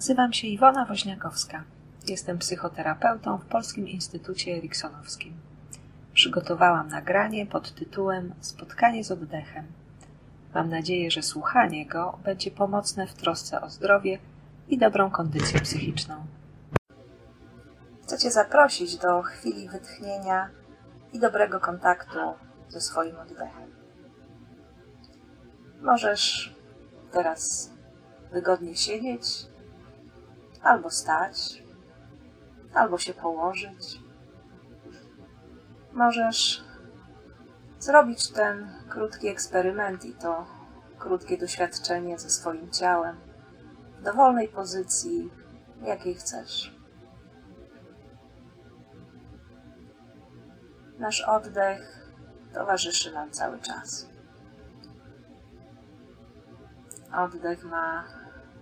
Nazywam się Iwona Woźniakowska. Jestem psychoterapeutą w Polskim Instytucie Eriksonowskim. Przygotowałam nagranie pod tytułem Spotkanie z oddechem. Mam nadzieję, że słuchanie go będzie pomocne w trosce o zdrowie i dobrą kondycję psychiczną. Chcę Cię zaprosić do chwili wytchnienia i dobrego kontaktu ze swoim oddechem. Możesz teraz wygodnie siedzieć, albo stać, albo się położyć. Możesz zrobić ten krótki eksperyment i to krótkie doświadczenie ze swoim ciałem w dowolnej pozycji, jakiej chcesz. Nasz oddech towarzyszy nam cały czas. Oddech ma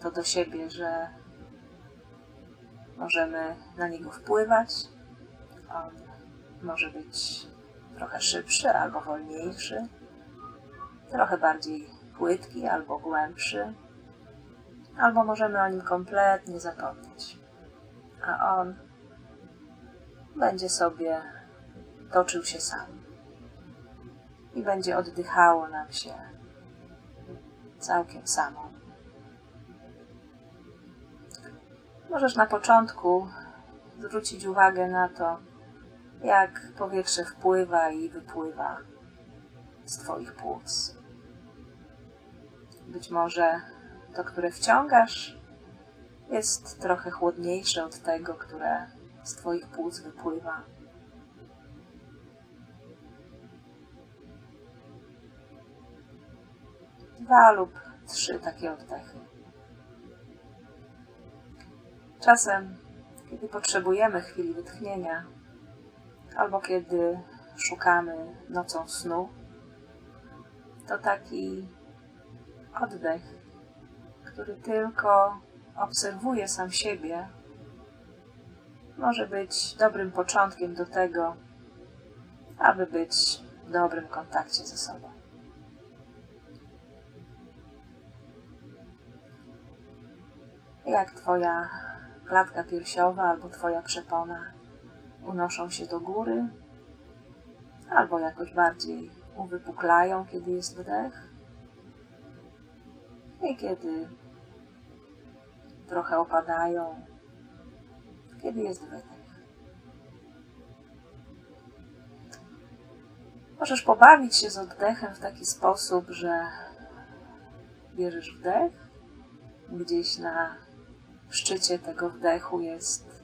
to do siebie, że możemy na niego wpływać. On może być trochę szybszy albo wolniejszy, trochę bardziej płytki albo głębszy, albo możemy o nim kompletnie zapomnieć. A on będzie sobie toczył się sam i będzie oddychało nam się całkiem samo. Możesz na początku zwrócić uwagę na to, jak powietrze wpływa i wypływa z Twoich płuc. Być może to, które wciągasz, jest trochę chłodniejsze od tego, które z Twoich płuc wypływa. Dwa lub trzy takie oddechy. Czasem, kiedy potrzebujemy chwili wytchnienia, albo kiedy szukamy nocą snu, to taki oddech, który tylko obserwuje sam siebie, może być dobrym początkiem do tego, aby być w dobrym kontakcie ze sobą. Jak Twoja klatka piersiowa albo Twoja przepona unoszą się do góry, albo jakoś bardziej uwypuklają, kiedy jest wdech i kiedy trochę opadają, kiedy jest wydech. Możesz pobawić się z oddechem w taki sposób, że bierzesz wdech gdzieś na w szczycie tego wdechu jest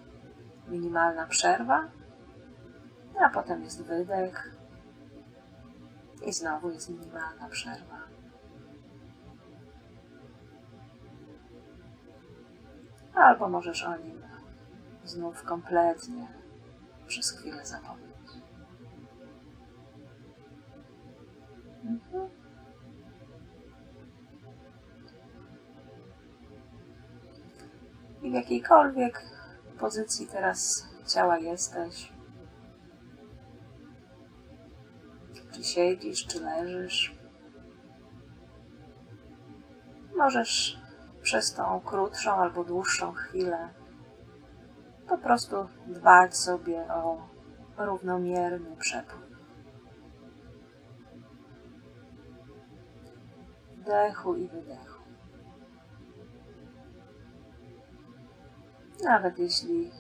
minimalna przerwa, a potem jest wydech i znowu jest minimalna przerwa. Albo możesz o nim znów kompletnie przez chwilę zapomnieć. Mhm. I w jakiejkolwiek pozycji teraz ciała jesteś. Czy siedzisz, czy leżysz. Możesz przez tą krótszą albo dłuższą chwilę po prostu dbać sobie o równomierny przepływ. Wdechu i wydechu. Nawet jeśli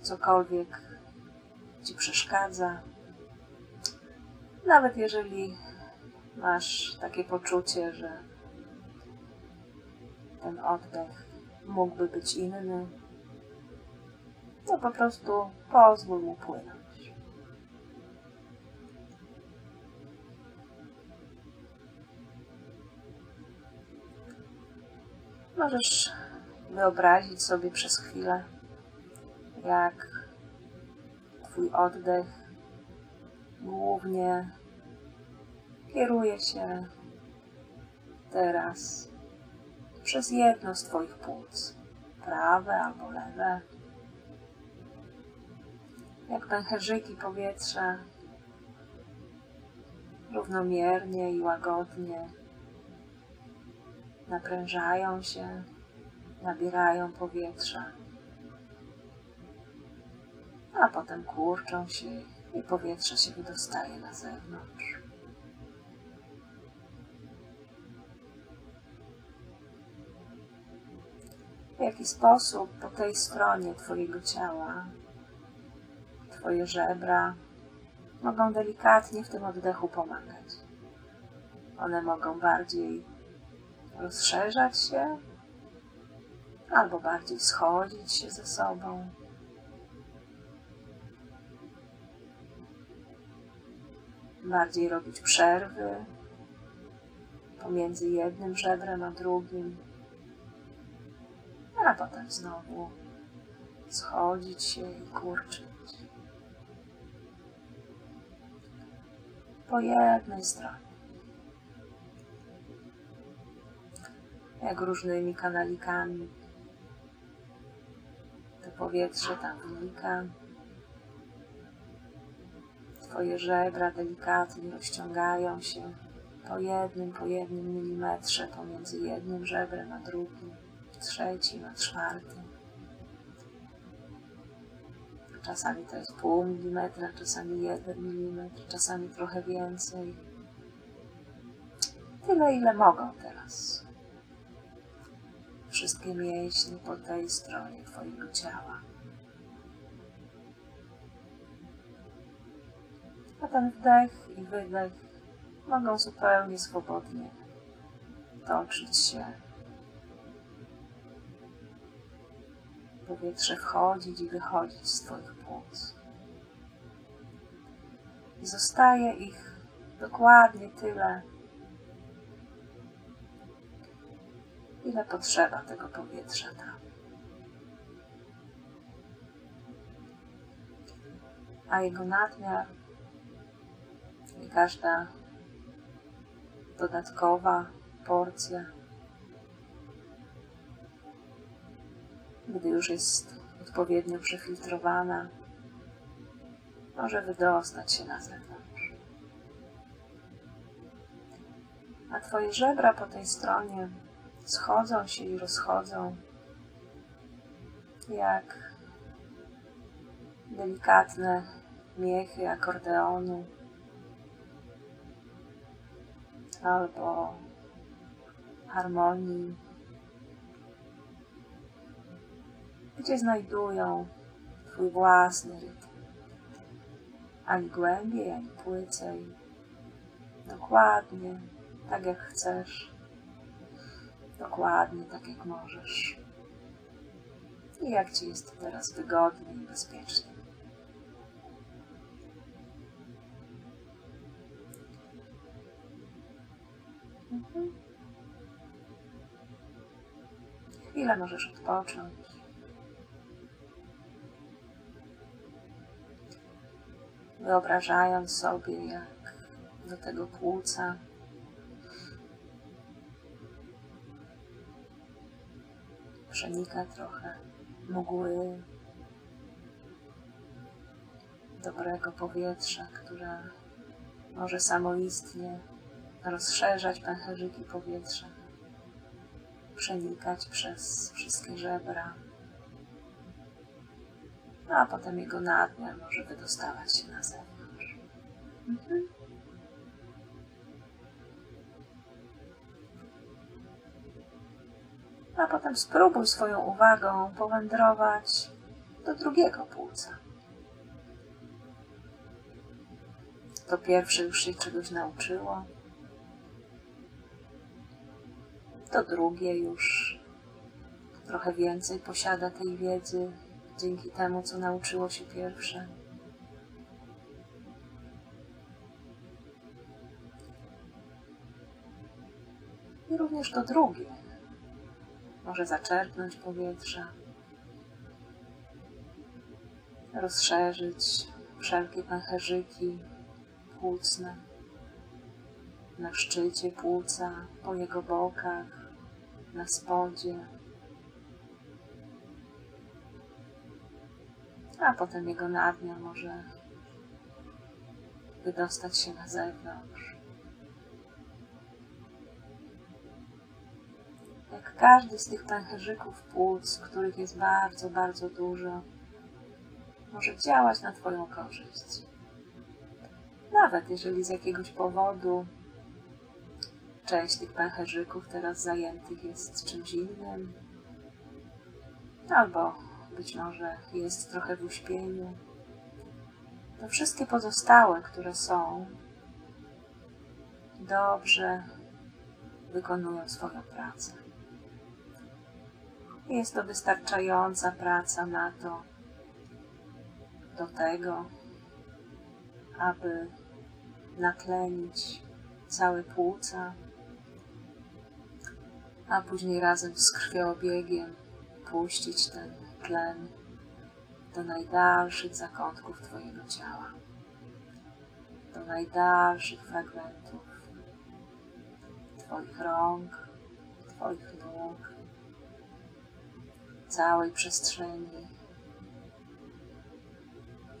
cokolwiek ci przeszkadza, nawet jeżeli masz takie poczucie, że ten oddech mógłby być inny, to po prostu pozwól mu płynąć. Możesz wyobrazić sobie przez chwilę, jak Twój oddech głównie kieruje się teraz przez jedno z Twoich płuc, prawe albo lewe. Jak pęcherzyki powietrza równomiernie i łagodnie naprężają się nabierają powietrza, a potem kurczą się i powietrze się wydostaje na zewnątrz. W jaki sposób po tej stronie Twojego ciała, Twoje żebra mogą delikatnie w tym oddechu pomagać. One mogą bardziej rozszerzać się albo bardziej schodzić się ze sobą. Bardziej robić przerwy pomiędzy jednym żebrem a drugim, a potem znowu schodzić się i kurczyć. Po jednej stronie. Jak różnymi kanalikami powietrze tam wynika. Twoje żebra delikatnie rozciągają się po jednym, po jednym milimetrze pomiędzy jednym żebrem a drugim, trzecim a czwartym. Czasami to jest pół milimetra, czasami jeden milimetr, czasami trochę więcej. Tyle, ile mogą teraz. Wszystkie mięśnie po tej stronie Twojego ciała. A ten wdech i wydech mogą zupełnie swobodnie toczyć się. Powietrze wchodzić i wychodzić z Twoich płuc. I zostaje ich dokładnie tyle, ile potrzeba tego powietrza tam. A jego nadmiar i każda dodatkowa porcja, gdy już jest odpowiednio przefiltrowana, może wydostać się na zewnątrz. A Twoje żebra po tej stronie schodzą się i rozchodzą. Jak delikatne miechy akordeonu. Albo harmonii, gdzie znajdują Twój własny rytm, ani głębiej, ani płycej, dokładnie tak jak chcesz, dokładnie tak jak możesz i jak Ci jest teraz wygodnie i bezpiecznie. Mhm. Chwilę możesz odpocząć. Wyobrażając sobie, jak do tego płuca przenika trochę mgły, dobrego powietrza, które może samoistnie rozszerzać pęcherzyki powietrza, przenikać przez wszystkie żebra, a potem jego nadmiar może wydostawać się na zewnątrz. Mhm. A potem spróbuj swoją uwagą powędrować do drugiego płuca. To pierwsze już się czegoś nauczyło, to drugie już trochę więcej posiada tej wiedzy dzięki temu, co nauczyło się pierwsze. I również to drugie może zaczerpnąć powietrza, rozszerzyć wszelkie pęcherzyki płucne. Na szczycie płuca, po jego bokach, na spodzie, a potem jego nadmiar może wydostać się na zewnątrz. Każdy z tych pęcherzyków płuc, których jest bardzo, bardzo dużo, może działać na Twoją korzyść. Nawet jeżeli z jakiegoś powodu część tych pęcherzyków teraz zajętych jest czymś innym, albo być może jest trochę w uśpieniu, to wszystkie pozostałe, które są, dobrze wykonują swoją pracę. Jest to wystarczająca praca na to, do tego, aby natlenić całe płuca, a później razem z krwiobiegiem puścić ten tlen do najdalszych zakątków Twojego ciała, do najdalszych fragmentów Twoich rąk, Twoich nóg, całej przestrzeni,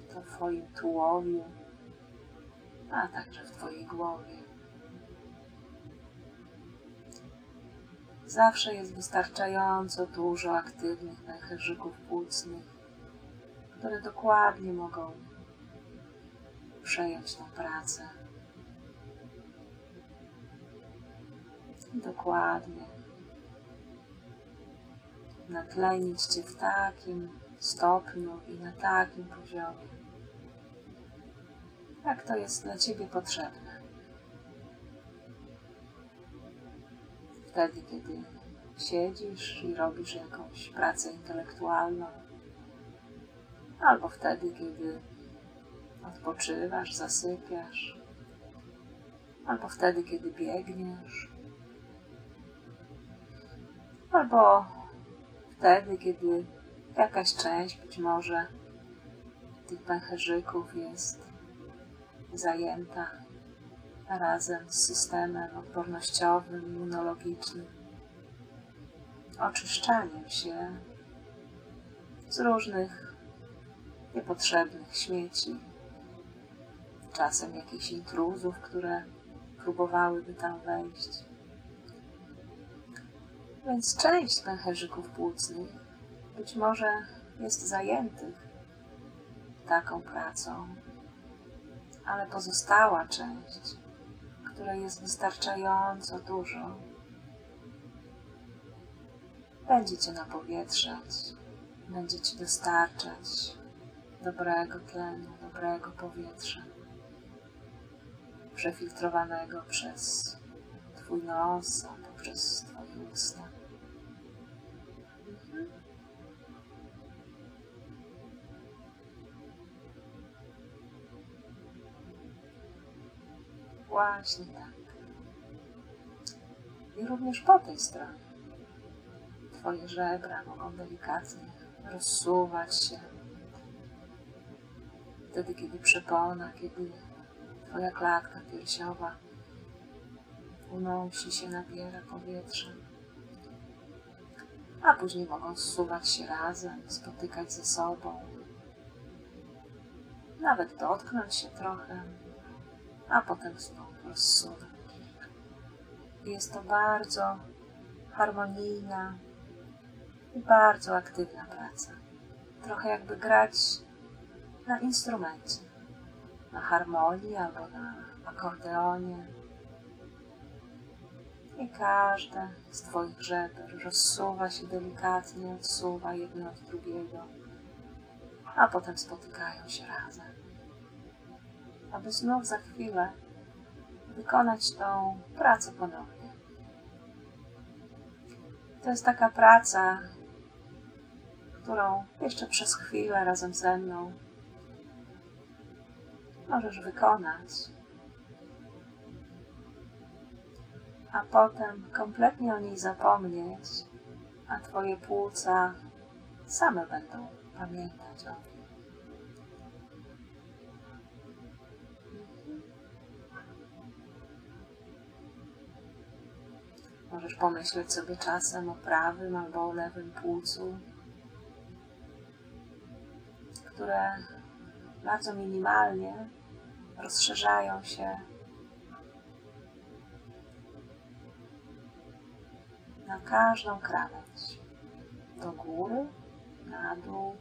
w Twoim tułowiu, a także w Twojej głowie. Zawsze jest wystarczająco dużo aktywnych pęcherzyków płucnych, które dokładnie mogą przejąć tę pracę. Dokładnie. Natlenić Cię w takim stopniu i na takim poziomie, jak to jest dla Ciebie potrzebne. Wtedy, kiedy siedzisz i robisz jakąś pracę intelektualną, albo wtedy, kiedy odpoczywasz, zasypiasz, albo wtedy, kiedy biegniesz, albo wtedy, kiedy jakaś część być może tych pęcherzyków jest zajęta razem z systemem odpornościowym, immunologicznym, oczyszczaniem się z różnych niepotrzebnych śmieci, czasem jakichś intruzów, które próbowałyby tam wejść. Więc część pęcherzyków płucnych być może jest zajętych taką pracą, ale pozostała część, której jest wystarczająco dużo, będzie Cię napowietrzać, będzie Ci dostarczać dobrego tlenu, dobrego powietrza, przefiltrowanego przez Twój nos, poprzez Twoje usta. Właśnie tak. I również po tej stronie. Twoje żebra mogą delikatnie rozsuwać się. Wtedy, kiedy przepona, kiedy Twoja klatka piersiowa unosi się, nabiera powietrza. A później mogą zsuwać się razem, spotykać ze sobą. Nawet dotknąć się trochę, a potem znów rozsunąć. Jest to bardzo harmonijna i bardzo aktywna praca. Trochę jakby grać na instrumencie, na harmonii albo na akordeonie. I każde z Twoich żeber rozsuwa się delikatnie, odsuwa jedno od drugiego, a potem spotykają się razem aby znów za chwilę wykonać tą pracę ponownie. To jest taka praca, którą jeszcze przez chwilę razem ze mną możesz wykonać, a potem kompletnie o niej zapomnieć, a Twoje płuca same będą pamiętać o niej. Możesz pomyśleć sobie czasem o prawym albo o lewym płucu, które bardzo minimalnie rozszerzają się na każdą krawędź. Do góry, na dół,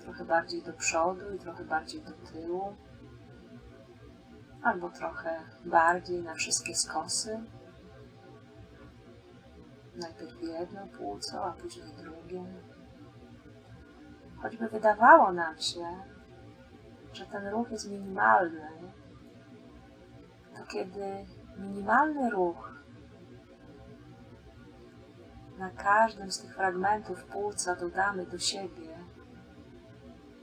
trochę bardziej do przodu i trochę bardziej do tyłu, albo trochę bardziej na wszystkie skosy. Najpierw jedno płuco, a później drugie. Choćby wydawało nam się, że ten ruch jest minimalny, to kiedy minimalny ruch na każdym z tych fragmentów płuca dodamy do siebie,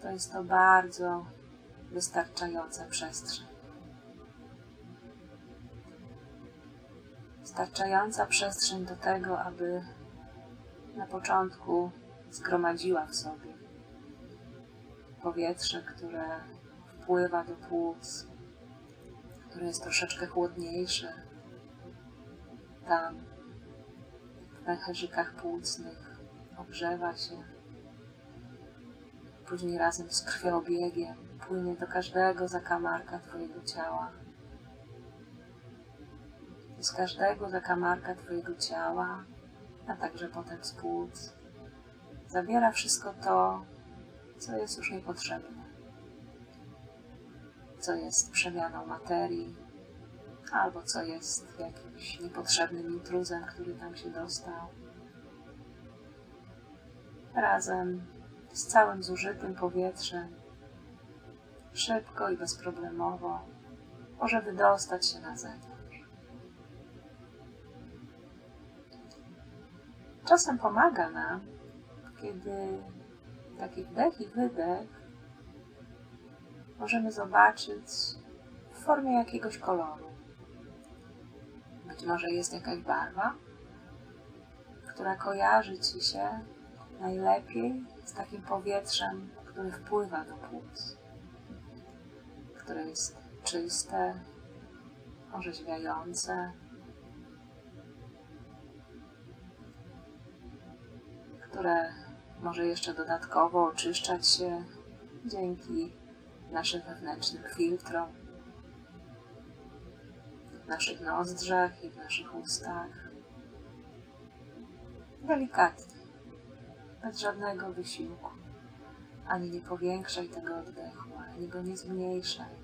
to jest to bardzo wystarczająca przestrzeń. Wystarczająca przestrzeń do tego, aby na początku zgromadziła w sobie powietrze, które wpływa do płuc, które jest troszeczkę chłodniejsze. Tam, w pęcherzykach płucnych, ogrzewa się. Później razem z krwiobiegiem płynie do każdego zakamarka Twojego ciała. Z każdego zakamarka Twojego ciała, a także potem z płuc. Zabiera wszystko to, co jest już niepotrzebne, co jest przemianą materii, albo co jest jakimś niepotrzebnym intruzem, który tam się dostał. Razem z całym zużytym powietrzem, szybko i bezproblemowo może wydostać się na zewnątrz. Czasem pomaga nam, kiedy taki wdech i wydech możemy zobaczyć w formie jakiegoś koloru. Być może jest jakaś barwa, która kojarzy Ci się najlepiej z takim powietrzem, które wpływa do płuc, które jest czyste, orzeźwiające, które może jeszcze dodatkowo oczyszczać się dzięki naszym wewnętrznym filtrom, w naszych nozdrzach i w naszych ustach. Delikatnie, bez żadnego wysiłku. Ani nie powiększaj tego oddechu, ani go nie zmniejszaj.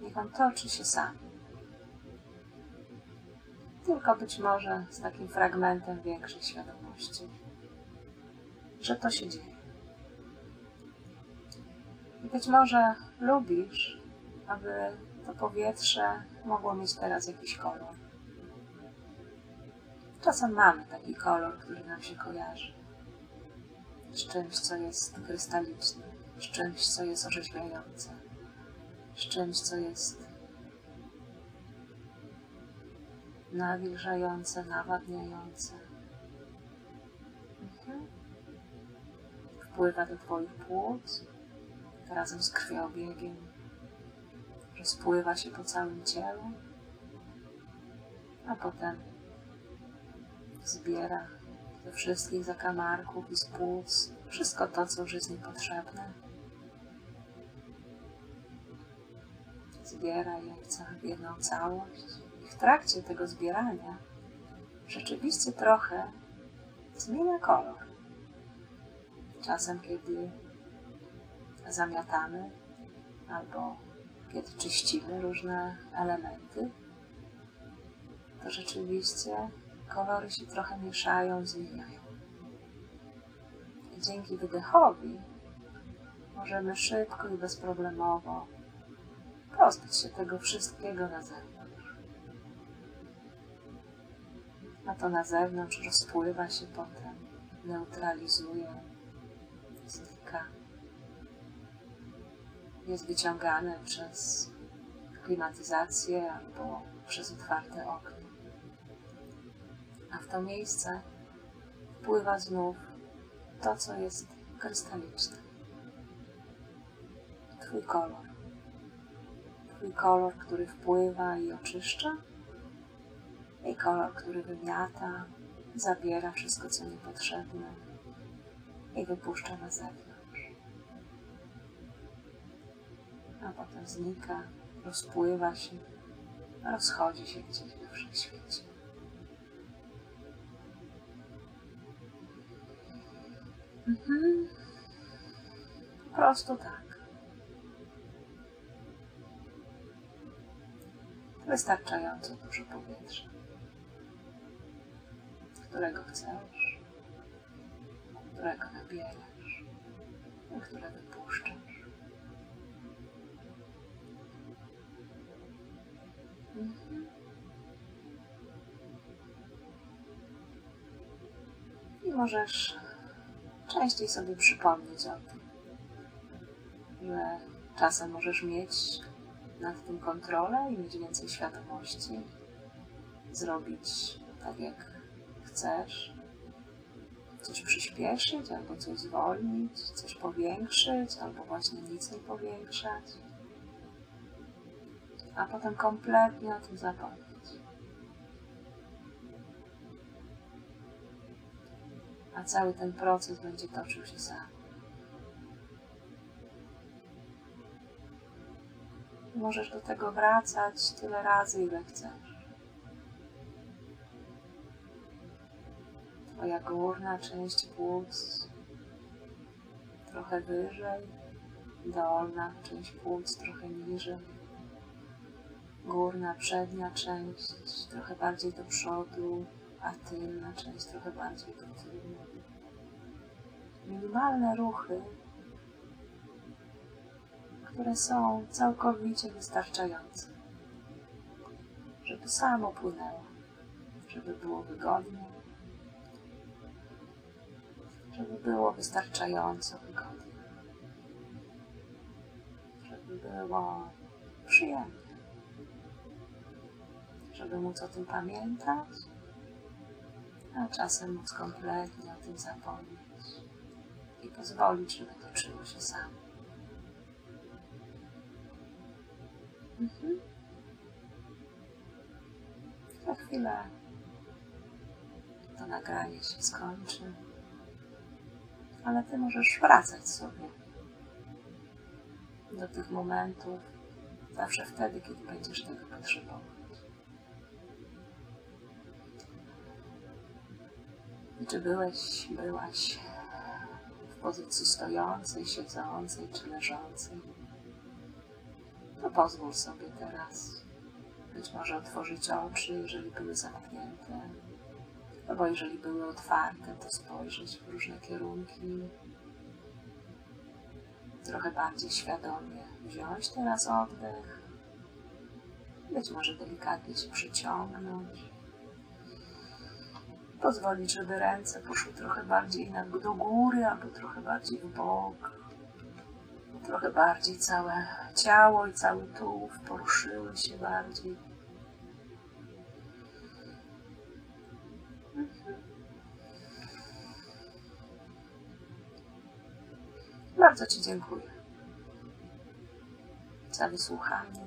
Niech on toczy się sam. Tylko być może z takim fragmentem większej świadomości że to się dzieje. I być może lubisz, aby to powietrze mogło mieć teraz jakiś kolor. Czasem mamy taki kolor, który nam się kojarzy z czymś, co jest krystaliczne, z czymś, co jest orzeźwiające, z czymś, co jest nawilżające, nawadniające. Wpływa do Twoich płuc razem z krwiobiegiem, rozpływa się po całym ciele, a potem zbiera ze wszystkich zakamarków i z płuc wszystko to, co już jest niepotrzebne. Zbiera je w jedną całość. I w trakcie tego zbierania rzeczywiście trochę zmienia kolor. Czasem, kiedy zamiatamy albo kiedy czyścimy różne elementy, to rzeczywiście kolory się trochę mieszają, zmieniają. I dzięki wydechowi możemy szybko i bezproblemowo pozbyć się tego wszystkiego na zewnątrz. A to na zewnątrz rozpływa się potem, neutralizuje, Jest wyciągane przez klimatyzację albo przez otwarte okno. A w to miejsce wpływa znów to, co jest krystaliczne. Twój kolor. Twój kolor, który wpływa i oczyszcza, i kolor, który wymiata, zabiera wszystko, co niepotrzebne i wypuszcza na zewnątrz. a potem znika, rozpływa się, rozchodzi się gdzieś we wszechświecie. Mhm. Po prostu tak. Wystarczająco dużo powietrza, którego chcesz, którego nabierasz, które wypuszczasz. I możesz częściej sobie przypomnieć o tym, że czasem możesz mieć nad tym kontrolę i mieć więcej świadomości, zrobić tak jak chcesz, coś przyspieszyć, albo coś zwolnić, coś powiększyć, albo właśnie nic nie powiększać, a potem kompletnie o tym zapomnieć. A cały ten proces będzie toczył się sam. Możesz do tego wracać tyle razy, ile chcesz. Twoja górna część płuc trochę wyżej, dolna część płuc trochę niżej, górna, przednia część trochę bardziej do przodu, a tylna część trochę bardziej do tyłu. Minimalne ruchy które są całkowicie wystarczające, żeby samo płynęło, żeby było wygodnie, żeby było wystarczająco wygodnie, żeby było przyjemnie, żeby móc o tym pamiętać, a czasem móc kompletnie o tym zapomnieć i pozwolić, żeby toczyło się samo. Mhm. Za chwilę to nagranie się skończy, ale ty możesz wracać sobie do tych momentów zawsze wtedy, kiedy będziesz tego potrzebować. Czy byłeś, byłaś w pozycji stojącej, siedzącej czy leżącej? to pozwól sobie teraz być może otworzyć oczy, jeżeli były zamknięte, albo jeżeli były otwarte, to spojrzeć w różne kierunki. Trochę bardziej świadomie wziąć teraz oddech, być może delikatnie się przyciągnąć. Pozwolić, żeby ręce poszły trochę bardziej do góry albo trochę bardziej w bok trochę bardziej całe ciało i cały tułów poruszyły się bardziej. Mhm. Bardzo Ci dziękuję za wysłuchanie.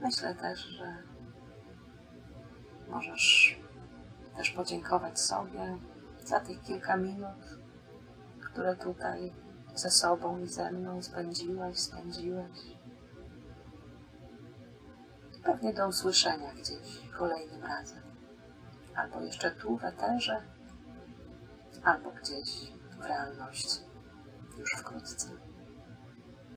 Myślę też, że możesz też podziękować sobie za tych kilka minut, które tutaj ze sobą i ze mną spędziłaś, spędziłeś. Pewnie do usłyszenia gdzieś kolejnym razem. Albo jeszcze tu w eterze, albo gdzieś w realności już wkrótce.